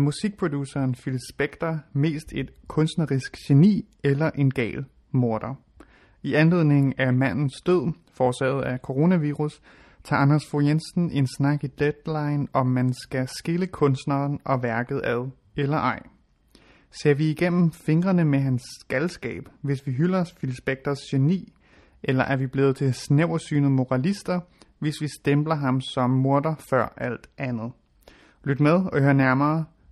Var musikproduceren Phil Spector mest et kunstnerisk geni eller en gal morder? I anledning af mandens død, forårsaget af coronavirus, tager Anders Fogh Jensen en snak i Deadline, om man skal skille kunstneren og værket ad eller ej. Ser vi igennem fingrene med hans galskab, hvis vi hylder Phil Spectors geni, eller er vi blevet til snæversynede moralister, hvis vi stempler ham som morder før alt andet? Lyt med og hør nærmere.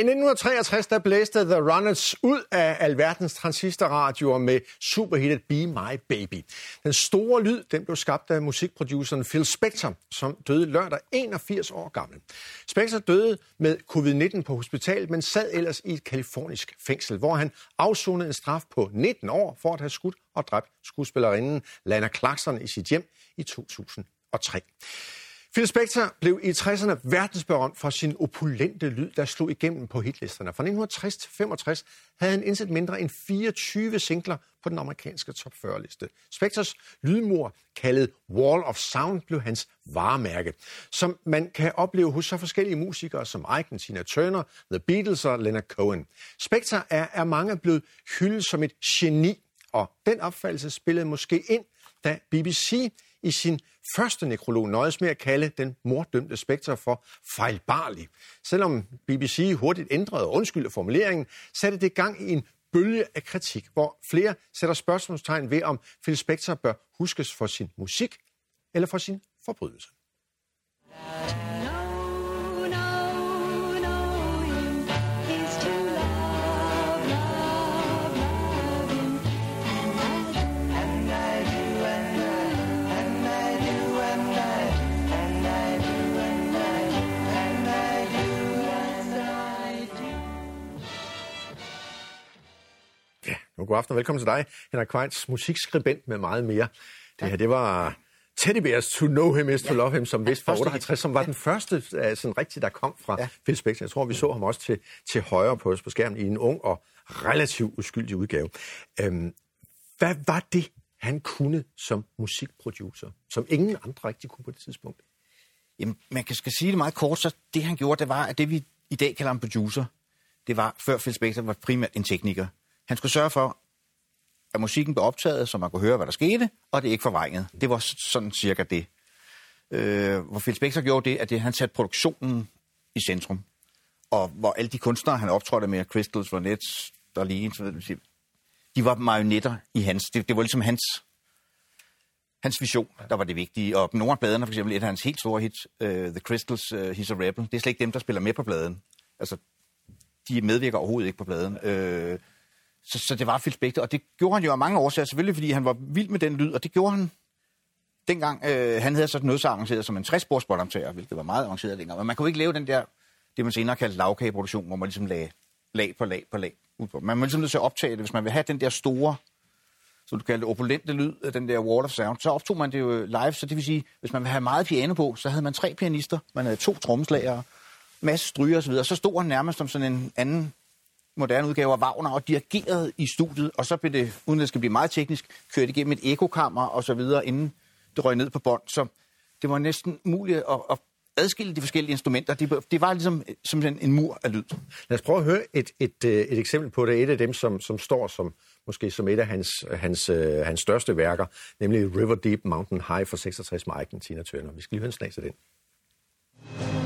1963 der blæste The Runners ud af alverdens transistorradioer med superhittet Be My Baby. Den store lyd den blev skabt af musikproduceren Phil Spector, som døde lørdag 81 år gammel. Spector døde med covid-19 på hospitalet, men sad ellers i et kalifornisk fængsel, hvor han afsonede en straf på 19 år for at have skudt og dræbt skuespillerinden Lana Clarkson i sit hjem i 2003. Phil Spector blev i 60'erne verdensberømt for sin opulente lyd, der slog igennem på hitlisterne. Fra 1960 til 65 havde han indsat mindre end 24 singler på den amerikanske top 40-liste. Spectors lydmor, kaldet Wall of Sound, blev hans varemærke, som man kan opleve hos så forskellige musikere som Ike, Tina Turner, The Beatles og Leonard Cohen. Spector er, er mange blevet hyldet som et geni, og den opfattelse spillede måske ind, da BBC i sin første nekrolog nøjes med at kalde den mordømte spekter for fejlbarlig. Selvom BBC hurtigt ændrede og undskyldte formuleringen, satte det gang i en bølge af kritik, hvor flere sætter spørgsmålstegn ved, om Phil Spector bør huskes for sin musik eller for sin forbrydelse. God aften og velkommen til dig, Henrik Kvejns, musikskribent med meget mere. Det her, det var Teddy Bears To Know Him Is To Love Him, som vist fra 58, som var den første sådan rigtig, der kom fra ja. Phil Spector. Jeg tror, vi så ham også til, til højre på, på skærmen i en ung og relativt uskyldig udgave. Øhm, hvad var det, han kunne som musikproducer, som ingen andre rigtig kunne på det tidspunkt? Jamen, man kan skal sige det meget kort, så det han gjorde, det var, at det vi i dag kalder en producer, det var, før Phil Spector var primært en tekniker. Han skulle sørge for, at musikken blev optaget, så man kunne høre, hvad der skete, og det ikke forvrænget. Det var sådan cirka det. Øh, hvor Phil Spector gjorde det, at det, han satte produktionen i centrum. Og hvor alle de kunstnere, han optrådte med, Crystals, Ronettes, der lige, de var marionetter i hans. Det, det var ligesom hans, hans vision, der var det vigtige. Og nogle af bladene, for eksempel et af hans helt store hits, uh, The Crystals, uh, He's a Rebel, det er slet ikke dem, der spiller med på pladen. Altså, de medvirker overhovedet ikke på pladen. Uh, så, så det var Phil Spector, og det gjorde han jo af mange årsager, selvfølgelig fordi han var vild med den lyd, og det gjorde han dengang. Øh, han havde sådan noget så arrangeret som en 60-spors båndoptager, hvilket var meget arrangeret dengang. Men man kunne ikke lave den der, det man senere kaldte lavkageproduktion, hvor man ligesom lagde lag på lag på lag. Man må ligesom nødt til at optage det, hvis man vil have den der store, som du kalder det, opulente lyd, øh, den der wall of sound, så optog man det jo live, så det vil sige, hvis man vil have meget piano på, så havde man tre pianister, man havde to trommeslagere, masse stryger osv., og så stod han nærmest som sådan en anden moderne udgave af Wagner og dirigeret i studiet, og så blev det, uden at det skal blive meget teknisk, kørt igennem et ekokammer og så videre, inden det røg ned på bånd. Så det var næsten muligt at, at adskille de forskellige instrumenter. Det, det var ligesom øh, som en, mur af lyd. Lad os prøve at høre et, et, øh, et eksempel på det. Et af dem, som, som står som måske som et af hans, hans, øh, hans største værker, nemlig River Deep Mountain High for 66 med Argentina Tina Turner. Vi skal lige høre en snas af den.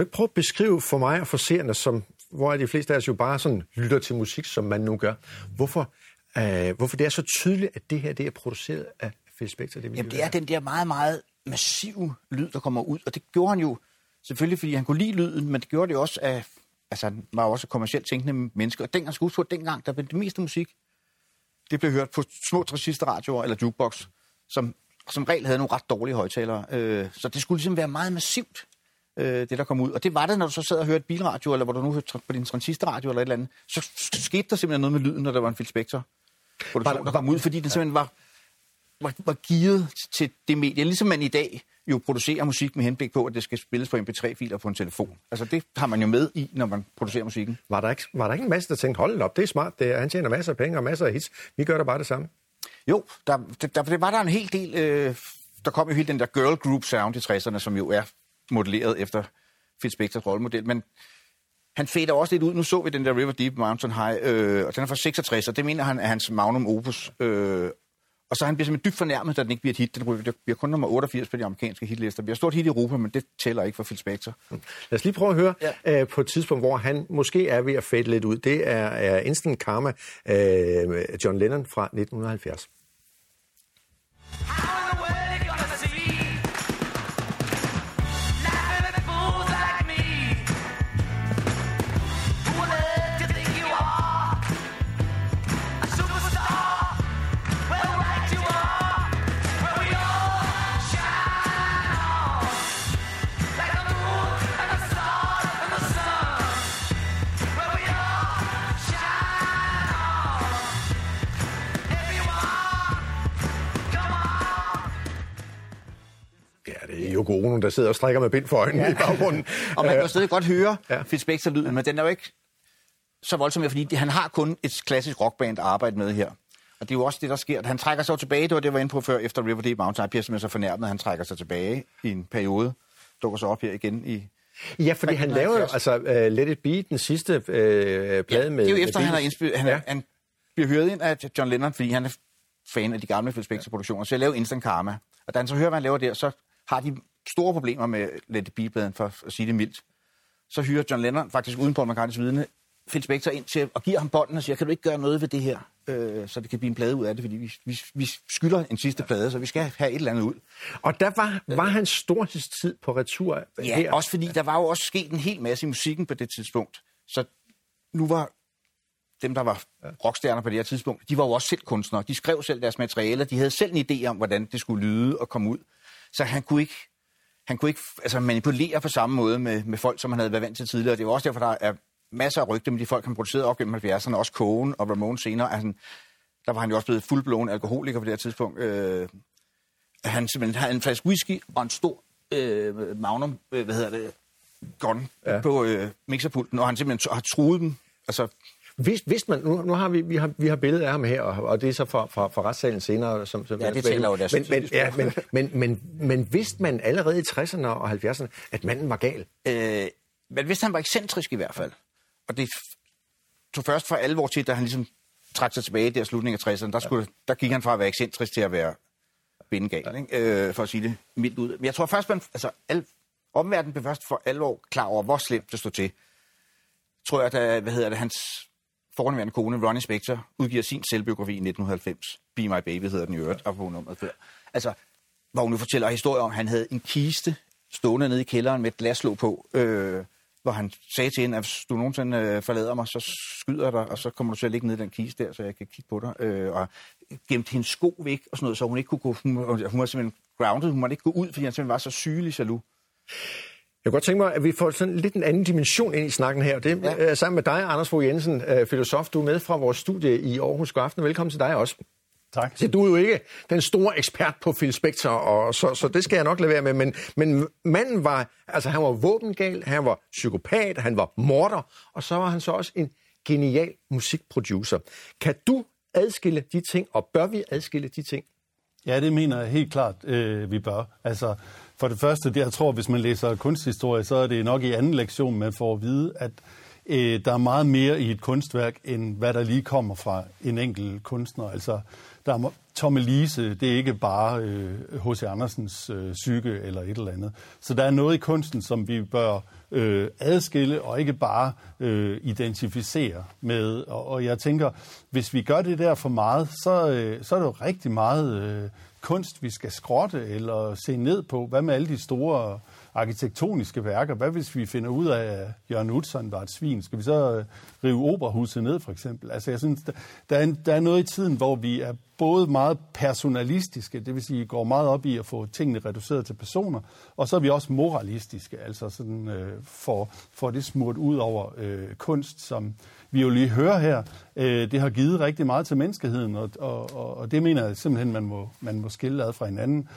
Du ikke prøve at beskrive for mig og for seerne, som, hvor de fleste af os jo bare sådan lytter til musik, som man nu gør, hvorfor, øh, hvorfor det er så tydeligt, at det her det er produceret af Phil Spector? Det, Jamen, det er den der meget, meget massiv lyd, der kommer ud. Og det gjorde han jo selvfølgelig, fordi han kunne lide lyden, men det gjorde det også af... Altså, han var også kommercielt tænkende mennesker. Og dengang, skulle dengang, der blev det meste musik, det blev hørt på små transistorradioer eller jukebox, som som regel havde nogle ret dårlige højtalere. Øh, så det skulle ligesom være meget massivt, øh, det der kom ud. Og det var det, når du så sad og hørte bilradio, eller hvor du nu hørte på din transistorradio eller et eller andet, så skete der simpelthen noget med lyden, når der var en Phil Spector produktion, der kom ud, fordi den simpelthen var, var, var gearet til det medie. Ligesom man i dag jo producerer musik med henblik på, at det skal spilles på MP3-filer på en telefon. Altså det har man jo med i, når man producerer musikken. Var der ikke, var der ikke en masse, der tænkte, hold op, det er smart, det er, han tjener masser af penge og masser af hits. Vi gør da bare det samme. Jo, der, der, der var der en hel del... Øh, der kom jo helt den der girl group sound i 60'erne, som jo er modelleret efter Phil Spectors rollemodel, men han fader også lidt ud. Nu så vi den der River Deep Mountain High, øh, og den er fra 66, og det mener han er hans magnum opus. Øh, og så han bliver simpelthen dybt fornærmet, da den ikke bliver et hit. Den bliver kun nummer 88 på de amerikanske hitlister. Vi har stort hit i Europa, men det tæller ikke for Phil Spector. Lad os lige prøve at høre ja. øh, på et tidspunkt, hvor han måske er ved at fade lidt ud. Det er, er Instant Karma, øh, John Lennon fra 1970. Yoko Ono, der sidder og strækker med bind for øjnene ja. i baggrunden. og man kan jo stadig godt høre ja. Fitzbector-lyden, men den er jo ikke så voldsom, fordi han har kun et klassisk rockband at arbejde med her. Og det er jo også det, der sker. Han trækker sig tilbage, det var det, jeg var inde på før, efter River Deep Mountain. Jeg bliver simpelthen så fornærmet, at han trækker sig tilbage i en periode. Dukker så op her igen i Ja, fordi han laver jo altså uh, Let It Be, den sidste uh, plade ja, med... det er jo efter, han har indspillet... Han, ja. han bliver hørt ind af John Lennon, fordi han er fan af de gamle Phil Spector-produktioner. Så jeg laver Instant Karma. Og da han så hører, hvad han laver der, så har de store problemer med Let It Be-pladen, for at sige det mildt. Så hyrer John Lennon faktisk uden Paul McCartneys vidne Phil Spector ind til og giver ham bånden og siger, kan du ikke gøre noget ved det her, øh, så det kan blive en plade ud af det, fordi vi, vi, vi skylder en sidste plade, så vi skal have et eller andet ud. Og der var, var hans storhedstid på retur Ja, her. også fordi der var jo også sket en hel masse i musikken på det tidspunkt. Så nu var dem, der var rockstjerner på det her tidspunkt, de var jo også selv kunstnere. De skrev selv deres materialer. De havde selv en idé om, hvordan det skulle lyde og komme ud. Så han kunne ikke, han kunne ikke altså, manipulere på samme måde med, med folk, som han havde været vant til tidligere. Det er også derfor, der er masser af rygte med de folk, han producerede op gennem 70'erne, også Cohen og Ramon senere. Altså, der var han jo også blevet fuldblåen alkoholiker på det her tidspunkt. Øh, han simpelthen havde en flaske whisky og en stor øh, magnum, øh, hvad hedder det, gun ja. på øh, mixerpulten, og han simpelthen har truet dem. Altså, hvis, hvis man, nu, nu har vi, vi har, vi har billedet af ham her, og, og det er så fra, fra, fra retssalen senere. Som, som ja, det tæller jo deres men, men, ja, men, men, men, men vidste man allerede i 60'erne og 70'erne, at manden var gal? Øh, men vidste han var ekscentrisk i hvert fald. Og det tog først for alvor til, da han ligesom trak sig tilbage der slutningen af 60'erne. Der, skulle, der gik han fra at være ekscentrisk til at være bindegal, ikke? Øh, for at sige det mildt ud. Men jeg tror først, man, altså, al, omverdenen blev først for alvor klar over, hvor slemt det stod til. Tror jeg, da, hvad hedder det, hans forhåndværende kone, Ronnie Spector, udgiver sin selvbiografi i 1990. Be My Baby hedder den i øvrigt, og på nummeret før. Altså, hvor hun nu fortæller historier om, at han havde en kiste stående nede i kælderen med et glaslåg på, øh, hvor han sagde til hende, at hvis du nogensinde øh, forlader mig, så skyder jeg dig, og så kommer du til at ligge nede i den kiste der, så jeg kan kigge på dig. Øh, og gemte hendes sko væk og sådan noget, så hun ikke kunne gå, hun, hun var simpelthen grounded, hun måtte ikke gå ud, fordi han simpelthen var så sygelig jaloux. Jeg kunne godt tænke mig, at vi får sådan lidt en anden dimension ind i snakken her. Det er ja. sammen med dig, Anders Fogh Jensen, øh, filosof. Du er med fra vores studie i Aarhus. God aften velkommen til dig også. Tak. Så du er jo ikke den store ekspert på Phil Spector, og så, så det skal jeg nok lade være med. Men, men manden var, altså han var våbengal, han var psykopat, han var morder, og så var han så også en genial musikproducer. Kan du adskille de ting, og bør vi adskille de ting? Ja, det mener jeg helt klart, øh, vi bør. Altså, for det første, det jeg tror, hvis man læser kunsthistorie, så er det nok i anden lektion, man får at vide, at øh, der er meget mere i et kunstværk, end hvad der lige kommer fra en enkelt kunstner. Altså, der er Tomme Lise, det er ikke bare H.C. Øh, Andersens øh, psyke eller et eller andet. Så der er noget i kunsten, som vi bør øh, adskille og ikke bare øh, identificere med. Og, og jeg tænker, hvis vi gør det der for meget, så, øh, så er det jo rigtig meget øh, kunst, vi skal skrotte eller se ned på. Hvad med alle de store arkitektoniske værker. Hvad hvis vi finder ud af, at Jørgen Utzon var et svin? Skal vi så øh, rive operahuset ned, for eksempel? Altså, jeg synes, der er, en, der er noget i tiden, hvor vi er både meget personalistiske, det vil sige, går meget op i at få tingene reduceret til personer, og så er vi også moralistiske, altså sådan øh, for, for det smurt ud over øh, kunst, som vi jo lige hører her. Øh, det har givet rigtig meget til menneskeheden, og, og, og det mener jeg simpelthen, man må, man må skille ad fra hinanden.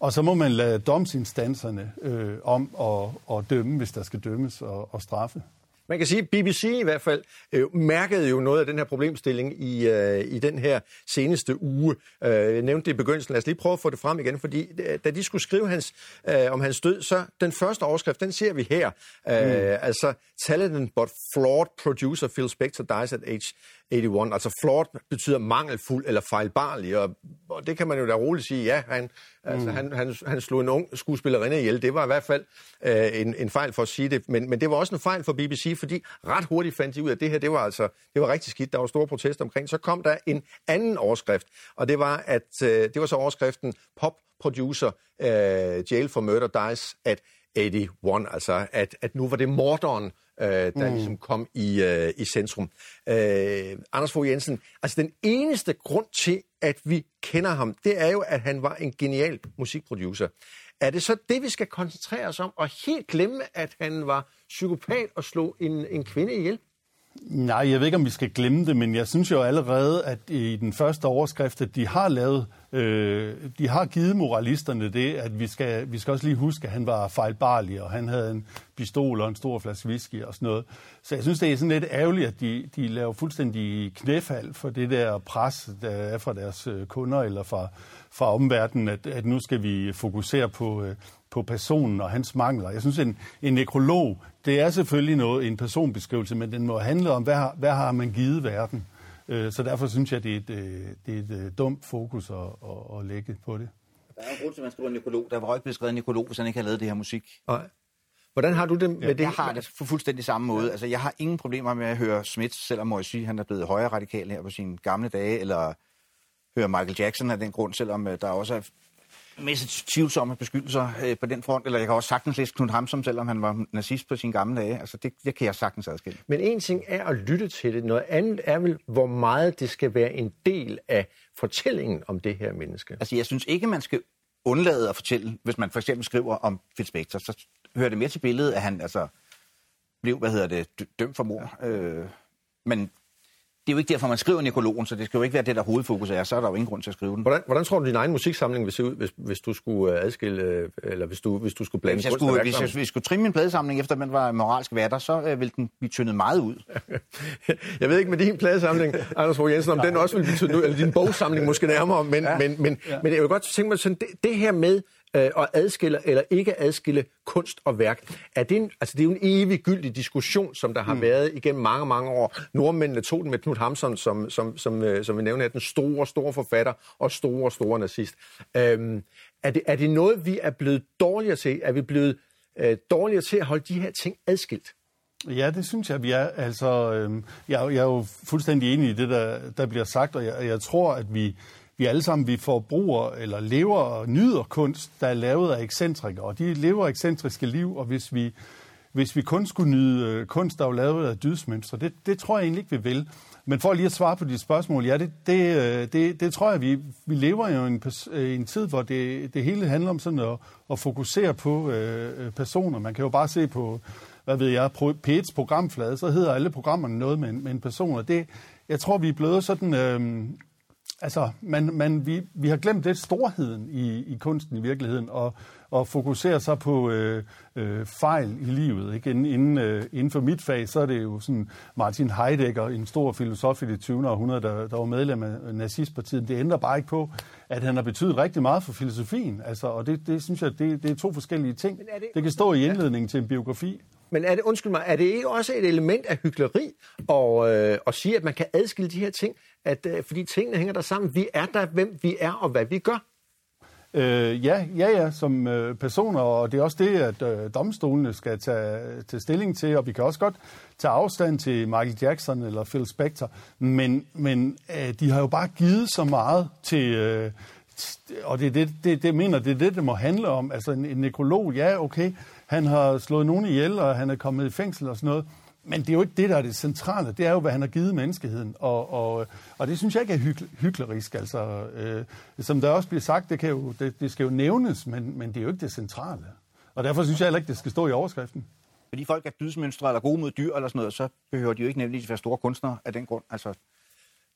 Og så må man lade domsinstanserne øh, om at, at dømme, hvis der skal dømmes og, og straffe. Man kan sige, at BBC i hvert fald øh, mærkede jo noget af den her problemstilling i, øh, i den her seneste uge. Øh, jeg nævnte det i begyndelsen. Lad os lige prøve at få det frem igen, fordi øh, da de skulle skrive hans, øh, om hans død, så den første overskrift, den ser vi her. Øh, mm. Altså, talented but flawed producer Phil Spector dies at age 81. Altså flawed betyder mangelfuld eller fejlbarlig, og, og det kan man jo da roligt sige, ja, han, altså, mm. han, han, han slog en ung skuespillerinde ihjel. Det var i hvert fald øh, en, en fejl for at sige det, men, men det var også en fejl for BBC, fordi ret hurtigt fandt de ud af, at det her, det var altså, det var rigtig skidt. Der var store protester omkring. Så kom der en anden overskrift, og det var, at øh, det var så overskriften pop producer øh, jail for murder dies at 81, altså at, at nu var det morderen, øh, der mm. ligesom kom i, øh, i centrum. Øh, Anders Fogh Jensen, altså den eneste grund til, at vi kender ham, det er jo, at han var en genial musikproducer. Er det så det, vi skal koncentrere os om, og helt glemme, at han var psykopat og slog en, en kvinde ihjel? Nej, jeg ved ikke, om vi skal glemme det, men jeg synes jo allerede, at i den første overskrift, at de har lavet, øh, de har givet moralisterne det, at vi skal, vi skal også lige huske, at han var fejlbarlig, og han havde en pistol og en stor flaske whisky og sådan noget. Så jeg synes, det er sådan lidt ærgerligt, at de, de laver fuldstændig knæfald for det der pres, der er fra deres øh, kunder eller fra, fra omverdenen, at, at nu skal vi fokusere på, øh, på personen og hans mangler. Jeg synes, en, en nekrolog, det er selvfølgelig noget, en personbeskrivelse, men den må handle om, hvad har, hvad har man givet verden. Øh, så derfor synes jeg, det er et, øh, det er et øh, dumt fokus at, at, at lægge på det. Der er en grund til, at man skriver nekrolog. Der var ikke blevet skrevet nekrolog, hvis han ikke havde lavet det her musik. Nej. Hvordan har du det med ja, det? Jeg har det på fuldstændig samme måde. Altså, jeg har ingen problemer med at høre Smith, selvom må jeg sige, han er blevet højere radikal her på sine gamle dage, eller høre Michael Jackson af den grund, selvom der også er masse tvivlsomme beskyldelser øh, på den front, eller jeg kan også sagtens læse Knud Hamsom, selvom han var nazist på sine gamle dage. Altså, det, det kan jeg sagtens adskille. Men en ting er at lytte til det. Noget andet er vel, hvor meget det skal være en del af fortællingen om det her menneske. Altså, jeg synes ikke, man skal undlade at fortælle, hvis man for eksempel skriver om Phil Spector, så hører det mere til billedet, at han altså blev, hvad hedder det, dømt for mord. Ja. Øh, men det er jo ikke derfor, man skriver nekrologen, så det skal jo ikke være det, der hovedfokus er. Så er der jo ingen grund til at skrive den. Hvordan, hvordan tror du, din egen musiksamling vil se ud, hvis, hvis du skulle øh, adskille, øh, eller hvis du, hvis du skulle blande hvis jeg skulle, hvis jeg, hvis jeg skulle trimme min pladesamling, efter man var moralsk vatter, så øh, ville den blive tyndet meget ud. jeg ved ikke med din pladesamling, Anders Fogh Jensen, om den også vil blive tyndet ud, eller din bogsamling måske nærmere, men, ja. men, men, ja. men jeg vil godt tænke mig sådan, det, det her med, øh, at adskille eller ikke adskille kunst og værk. Er det, en, altså det er jo en evig gyldig diskussion, som der har mm. været igennem mange, mange år. Nordmændene tog den med Knud Hamsun, som, som, som, øh, som vi nævner, er den store, store forfatter og store, store nazist. Øhm, er, det, er det noget, vi er blevet dårligere til? Er vi blevet øh, dårligere til at holde de her ting adskilt? Ja, det synes jeg, vi er. Altså, øh, jeg, jeg er jo fuldstændig enig i det, der, der bliver sagt, og jeg, jeg tror, at vi vi alle sammen vi forbruger eller lever og nyder kunst, der er lavet af ekscentrikere. Og de lever ekscentriske liv, og hvis vi, hvis vi kun skulle nyde øh, kunst, der er lavet af dydsmønstre, det, det tror jeg egentlig ikke, vi vil. Men for lige at svare på dit spørgsmål, ja, det, det, øh, det, det tror jeg, vi, vi lever jo i en, øh, en tid, hvor det, det hele handler om sådan at, at fokusere på øh, personer. Man kan jo bare se på, hvad ved jeg, P1's programflade, så hedder alle programmerne noget med, med en person, og det, jeg tror, vi er blevet sådan øh, Altså, man, man, vi, vi har glemt lidt storheden i, i kunsten i virkeligheden, og, og fokuserer så på øh, øh, fejl i livet. Ikke? Inden, inden, øh, inden for mit fag, så er det jo sådan Martin Heidegger, en stor filosof i det 20. århundrede, der, der var medlem af nazistpartiet. Det ændrer bare ikke på, at han har betydet rigtig meget for filosofien. Altså, og det, det synes jeg, det, det er to forskellige ting. Det... det kan stå i indledningen til en biografi. Men er det, undskyld mig, er det ikke også et element af hyggeleri og, øh, at sige, at man kan adskille de her ting? At, øh, fordi tingene hænger der sammen. Vi er der, hvem vi er og hvad vi gør. Øh, ja, ja, ja, som øh, personer, og det er også det, at øh, domstolene skal tage, tage stilling til, og vi kan også godt tage afstand til Michael Jackson eller Phil Spector, men, men øh, de har jo bare givet så meget til, øh, og det, det, det, det mener, det er det, det må handle om. Altså en, en nekrolog, ja, okay, han har slået nogen ihjel, og han er kommet i fængsel og sådan noget, men det er jo ikke det, der er det centrale. Det er jo, hvad han har givet menneskeheden. Og, og, og det synes jeg ikke er hygge, hyklerisk. Altså, øh, som der også bliver sagt, det, kan jo, det, det skal jo nævnes, men, men det er jo ikke det centrale. Og derfor synes jeg heller ikke, det skal stå i overskriften. Fordi folk er dydsmønstre eller gode mod dyr eller sådan noget, så behøver de jo ikke nemlig at være store kunstnere af den grund. Altså,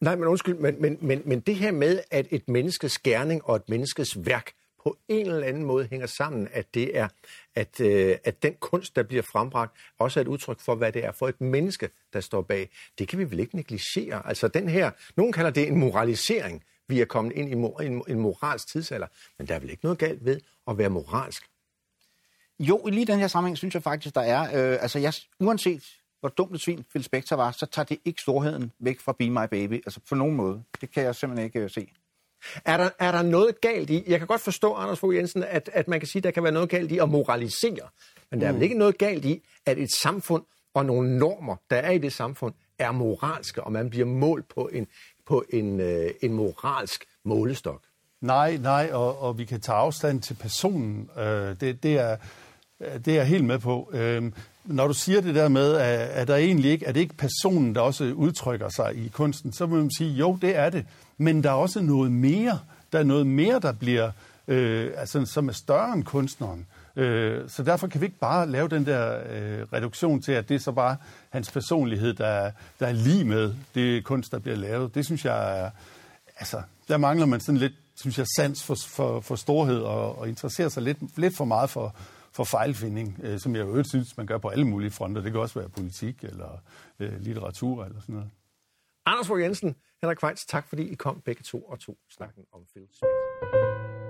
Nej, men undskyld, men, men, men, men det her med, at et menneskes gerning og et menneskes værk på en eller anden måde hænger sammen, at det er, at, øh, at den kunst, der bliver frembragt, også er et udtryk for, hvad det er for et menneske, der står bag. Det kan vi vel ikke negligere. Altså den her, nogen kalder det en moralisering. Vi er kommet ind i mor, en, en moralsk tidsalder, men der er vel ikke noget galt ved at være moralsk. Jo, i lige den her sammenhæng synes jeg faktisk, der er. Øh, altså, jeg, uanset hvor dumt et svin Phil Spector var, så tager det ikke storheden væk fra Be My Baby. Altså på nogen måde. Det kan jeg simpelthen ikke uh, se. Er der, er der noget galt i, jeg kan godt forstå, Anders Fogh Jensen, at, at man kan sige, at der kan være noget galt i at moralisere, men der er vel ikke noget galt i, at et samfund og nogle normer, der er i det samfund, er moralske, og man bliver målt på en, på en, øh, en moralsk målestok. Nej, nej, og, og vi kan tage afstand til personen. Øh, det, det, er, Øh, det er jeg helt med på. Øhm, når du siger det der med, at, at der egentlig ikke, at det ikke personen, der også udtrykker sig i kunsten, så må man sige, jo, det er det. Men der er også noget mere. Der er noget mere, der bliver, øh, altså, som er større end kunstneren. Øh, så derfor kan vi ikke bare lave den der øh, reduktion til, at det er så bare hans personlighed, der, der er lige med det kunst, der bliver lavet. Det synes jeg er, altså, der mangler man sådan lidt, synes jeg, sans for, for, for storhed og, og interesserer sig lidt, lidt for meget for, for fejlfinding, øh, som jeg jo synes, man gør på alle mulige fronter. Det kan også være politik eller øh, litteratur eller sådan noget. Anders Fogh Jensen, Henrik Weitz, tak fordi I kom begge to og tog snakken om Phil Smith.